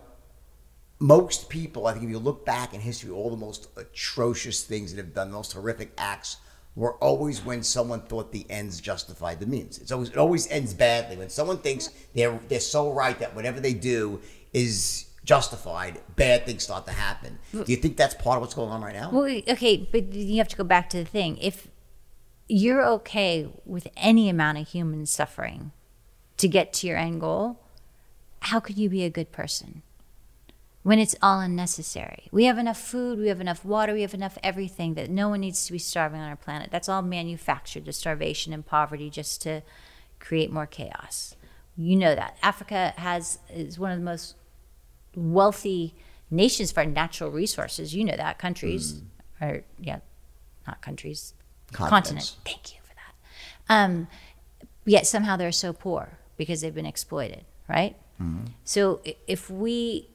most people. I think if you look back in history, all the most atrocious things that have done, the most horrific acts. Were always when someone thought the ends justified the means. It's always it always ends badly when someone thinks they're they're so right that whatever they do is justified. Bad things start to happen. Hmm. Do you think that's part of what's going on right now? Well, okay, but you have to go back to the thing. If you're okay with any amount of human suffering to get to your end goal, how could you be a good person? When it's all unnecessary. We have enough food, we have enough water, we have enough everything that no one needs to be starving on our planet. That's all manufactured, the starvation and poverty, just to create more chaos. You know that. Africa has is one of the most wealthy nations for natural resources. You know that. Countries mm. are yeah, not countries. Continent. Thank you for that. Um, yet somehow they're so poor because they've been exploited, right? Mm-hmm. So if we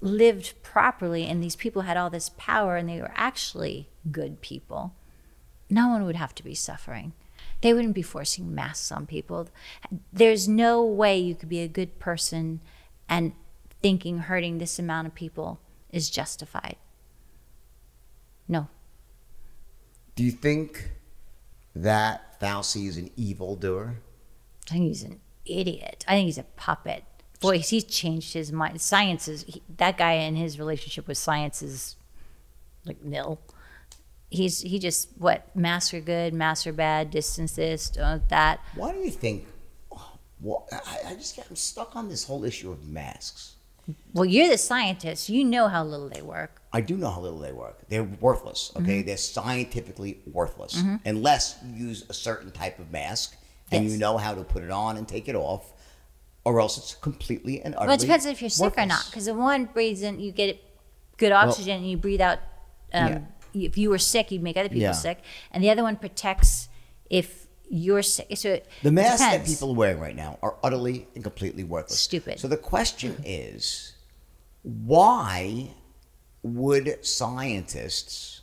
lived properly and these people had all this power and they were actually good people, no one would have to be suffering. They wouldn't be forcing masks on people. There's no way you could be a good person and thinking hurting this amount of people is justified. No. Do you think that Fauci is an evil doer? I think he's an idiot. I think he's a puppet. Boy, he's changed his mind. Science is he, that guy in his relationship with science is like nil. He's he just what master good, master bad, distance this, uh, that. Why do you think? Well, I, I just I'm stuck on this whole issue of masks. Well, you're the scientist. You know how little they work. I do know how little they work. They're worthless. Okay, mm-hmm. they're scientifically worthless mm-hmm. unless you use a certain type of mask and yes. you know how to put it on and take it off, or else it's completely and utterly. Well, it depends if you're sick worthless. or not. Because the one breathes in, you get good oxygen, well, and you breathe out. Um, yeah. If you were sick, you'd make other people yeah. sick, and the other one protects if you're sick. So the masks that people are wearing right now are utterly and completely worthless. Stupid. So the question is, why would scientists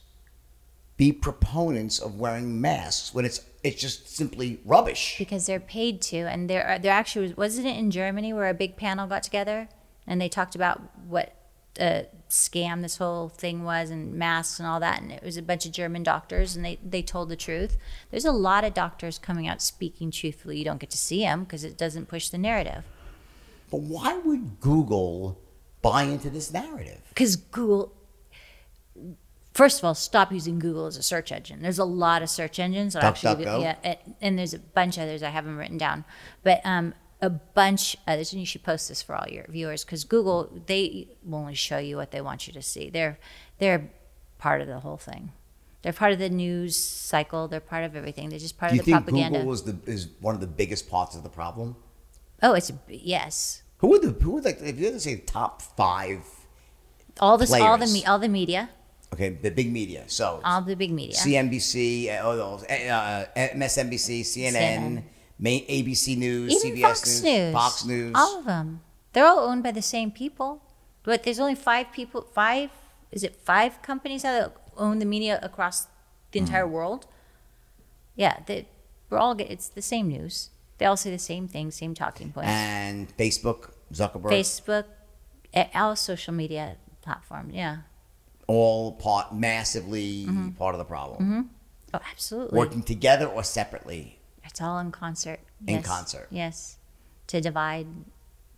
be proponents of wearing masks when it's it's just simply rubbish? Because they're paid to, and there are, there actually was wasn't it in Germany where a big panel got together and they talked about what a scam this whole thing was and masks and all that and it was a bunch of german doctors and they, they told the truth. There's a lot of doctors coming out speaking truthfully. You don't get to see them because it doesn't push the narrative. But why would google buy into this narrative? Because google first of all stop using google as a search engine there's a lot of search engines Duck, actually duck, yeah and there's a bunch of others i haven't written down but um, a bunch others, and you should post this for all your viewers because Google they will only show you what they want you to see. They're they're part of the whole thing. They're part of the news cycle. They're part of everything. They're just part Do of the propaganda. Google is the is one of the biggest parts of the problem? Oh, it's a, yes. Who would the who would like if you had to say top five? All this, all the all the media. Okay, the big media. So all the big media. CNBC, uh, oh, uh, MSNBC, CNN. CNN main ABC News, Even CBS Fox News, News, Fox News, all of them. They're all owned by the same people, but there's only five people. Five is it five companies that own the media across the hmm. entire mm. world? Yeah, they, we're all it's the same news. They all say the same thing, same talking points. And Facebook, Zuckerberg, Facebook, all social media platforms. Yeah, all part massively mm-hmm. part of the problem. Mm-hmm. Oh, absolutely. Working together or separately. It's all in concert. In yes. concert. Yes. To divide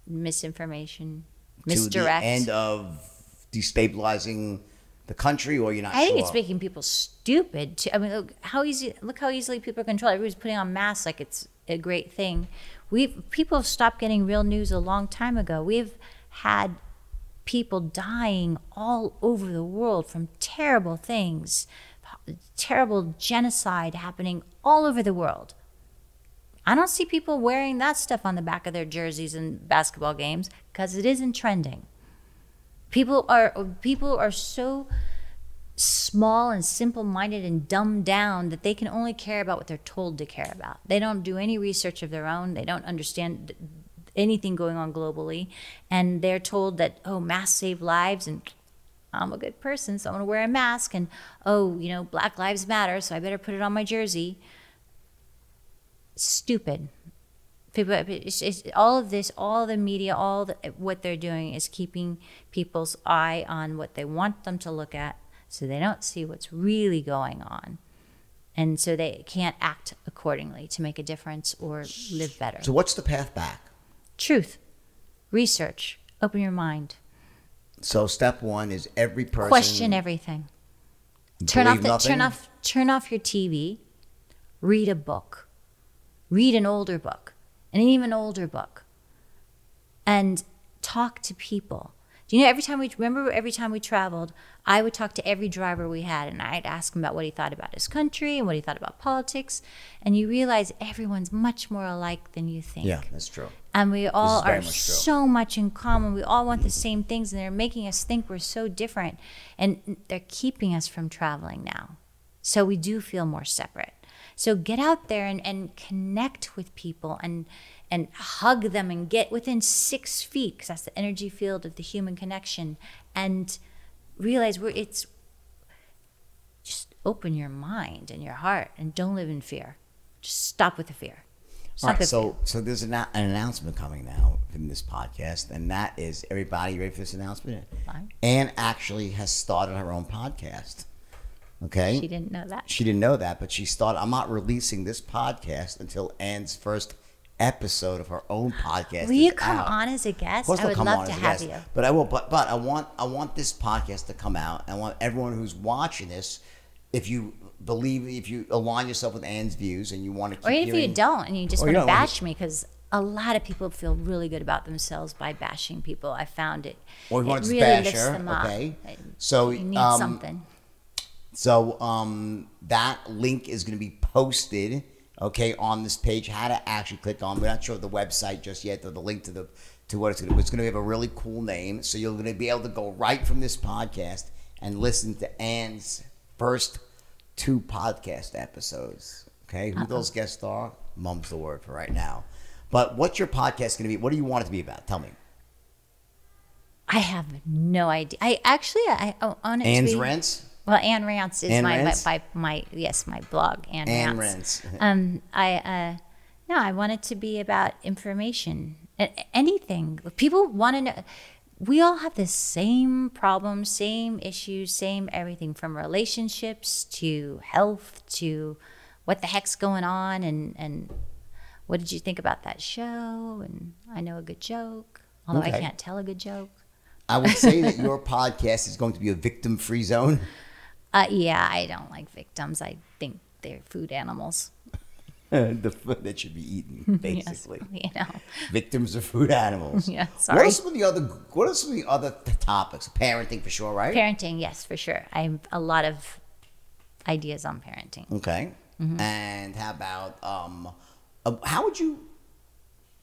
misinformation, misdirect. To the end of destabilizing the country, or you're not. I sure? think it's making people stupid. Too. I mean, look how easy. Look how easily people are controlled. Everybody's putting on masks like it's a great thing. We've people have stopped getting real news a long time ago. We've had people dying all over the world from terrible things, terrible genocide happening all over the world. I don't see people wearing that stuff on the back of their jerseys in basketball games because it isn't trending. People are people are so small and simple-minded and dumbed down that they can only care about what they're told to care about. They don't do any research of their own. They don't understand anything going on globally, and they're told that oh, masks save lives and I'm a good person, so I'm gonna wear a mask. And oh, you know, Black Lives Matter, so I better put it on my jersey stupid. People, it's, it's, all of this, all the media, all the, what they're doing is keeping people's eye on what they want them to look at, so they don't see what's really going on, and so they can't act accordingly to make a difference or live better. So, what's the path back? Truth, research, open your mind. So, step one is every person question everything. Turn off the nothing? turn off turn off your TV read a book, read an older book, an even older book, and talk to people. Do you know every time we remember every time we traveled, I would talk to every driver we had and I'd ask him about what he thought about his country and what he thought about politics. And you realize everyone's much more alike than you think. Yeah, that's true. And we all are much so much in common. We all want the same things and they're making us think we're so different. And they're keeping us from traveling now. So we do feel more separate. So get out there and, and connect with people and and hug them and get within six feet because that's the energy field of the human connection and realize we're it's just open your mind and your heart and don't live in fear. Just stop with the fear. Stop All right, so so there's an, an announcement coming now from this podcast, and that is everybody ready for this announcement? Fine. Anne actually has started her own podcast. Okay, She didn't know that. She didn't know that, but she started. I'm not releasing this podcast until Anne's first episode of her own podcast. Will you come out. on as a Of guest? course I would come love on to as a have guest. you. But I will. But but I want I want this podcast to come out. I want everyone who's watching this, if you believe, if you align yourself with Anne's views and you want to keep Or even if you don't and you just want to bash me, because a lot of people feel really good about themselves by bashing people. I found it. Or you it want to really bash her, them up. okay? So, you need um, something. So um, that link is going to be posted, okay, on this page. How to actually click on? We're not sure of the website just yet, or the link to the to what it's going to. It's going to have a really cool name, so you're going to be able to go right from this podcast and listen to Anne's first two podcast episodes. Okay, who those guests are? Mum's the word for right now. But what's your podcast going to be? What do you want it to be about? Tell me. I have no idea. I actually I own it. to Anne's Rants. Well, Anne Rants is Anne my, my, my my yes my blog Anne, Anne Rants. <laughs> Rants. um, I uh, no, I want it to be about information. Anything people want to know. We all have the same problems, same issues, same everything from relationships to health to what the heck's going on and and what did you think about that show? And I know a good joke, although I can't tell a good joke. I would say that your <laughs> podcast is going to be a victim-free zone. Uh, yeah, I don't like victims. I think they're food animals. <laughs> the food that should be eaten, <laughs> basically. Yes, <laughs> you know. Victims of food animals. Yeah, What are some of the other? What are some of the other th- topics? Parenting for sure, right? Parenting, yes, for sure. I have a lot of ideas on parenting. okay. Mm-hmm. And how about um, uh, how would you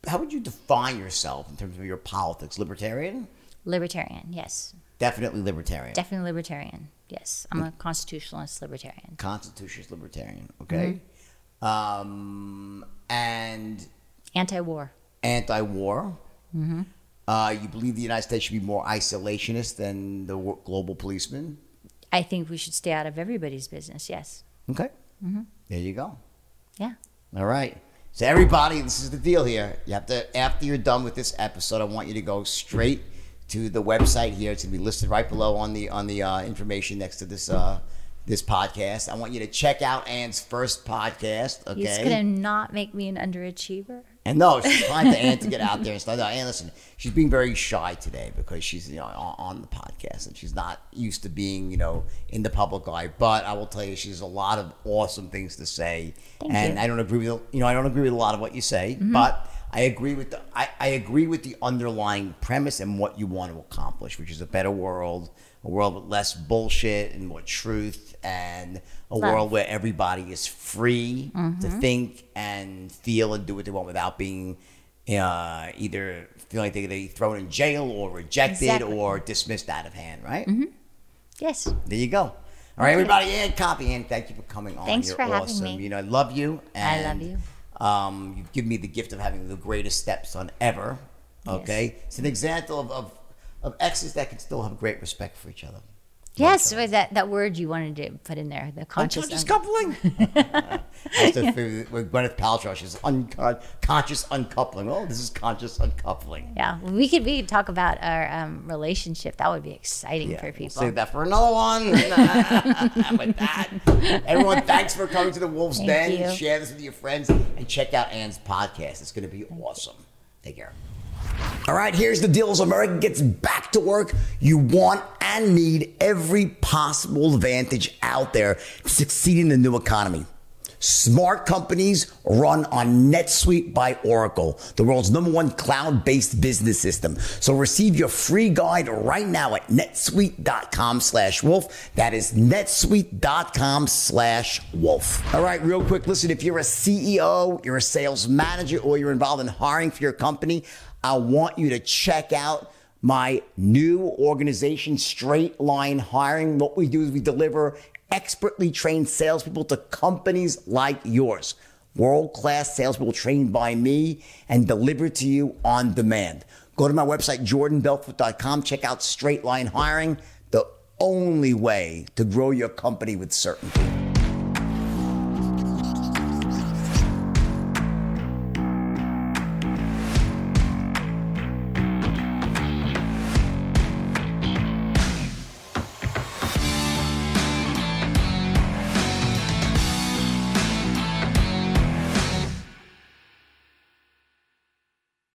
how would you define yourself in terms of your politics? Libertarian? Libertarian, yes. Definitely libertarian. Definitely libertarian, yes. I'm a constitutionalist libertarian. Constitutionalist libertarian. Okay. Mm-hmm. Um, and Anti war. anti-war. Mm-hmm. Uh, you believe the United States should be more isolationist than the global policeman? I think we should stay out of everybody's business, yes. Okay. Mm-hmm. There you go. Yeah. All right. So everybody, this is the deal here. You have to after you're done with this episode, I want you to go straight to the website here. It's gonna be listed right below on the on the uh, information next to this uh, this podcast. I want you to check out Anne's first podcast. Okay. He's going to not make me an underachiever. And no, she's <laughs> trying to Anne to get out there and stuff. No, Anne, listen, she's being very shy today because she's you know on, on the podcast and she's not used to being you know in the public eye. But I will tell you, she has a lot of awesome things to say, Thank and you. Mm-hmm. I don't agree with you know I don't agree with a lot of what you say, but I agree with the I, I agree with the underlying premise and what you want to accomplish, which is a better world, a world with less bullshit and more truth, and a Love. world where everybody is free to Mm-hmm. think and feel and do what they want without being uh, either feeling like they're be thrown in jail or rejected Exactly. or dismissed out of hand, right? Yes. There you go. All right, everybody, Anne Koppe, and thank you for coming on. Thanks You're for having awesome. me. You know, I love you. I love and, you. Um, you've given me the gift of having the greatest stepson ever. Okay, it's an example of, of of exes that can still have great respect for each other. Yes, was that, that word you wanted to put in there, the conscious. Unconscious un- coupling. That's the thing with Gwyneth Paltrow. She's uncon- conscious uncoupling. Oh, this is conscious uncoupling. yeah, we could we could talk about our um, relationship. That would be exciting for people. we'll save that for another one. <laughs> <laughs> With that, everyone, thanks for coming to the Wolf's Thank Den. you. Share this with your friends and check out Anne's podcast. It's going to be awesome. Take care. All right, here's the deal. As America gets back to work, you want and need every possible advantage out there to succeed in the new economy. Smart companies run on NetSuite by Oracle, the world's number one cloud-based business system. So receive your free guide right now at netsuite.com slash wolf. That is netsuite.com slash wolf. All right, real quick. Listen, if you're a CEO, you're a sales manager, or you're involved in hiring for your company, I want you to check out my new organization, Straight Line Hiring. What we do is we deliver expertly trained salespeople to companies like yours. World class salespeople trained by me and delivered to you on demand. Go to my website, jordanbelfort.com. Check out Straight Line Hiring, the only way to grow your company with certainty.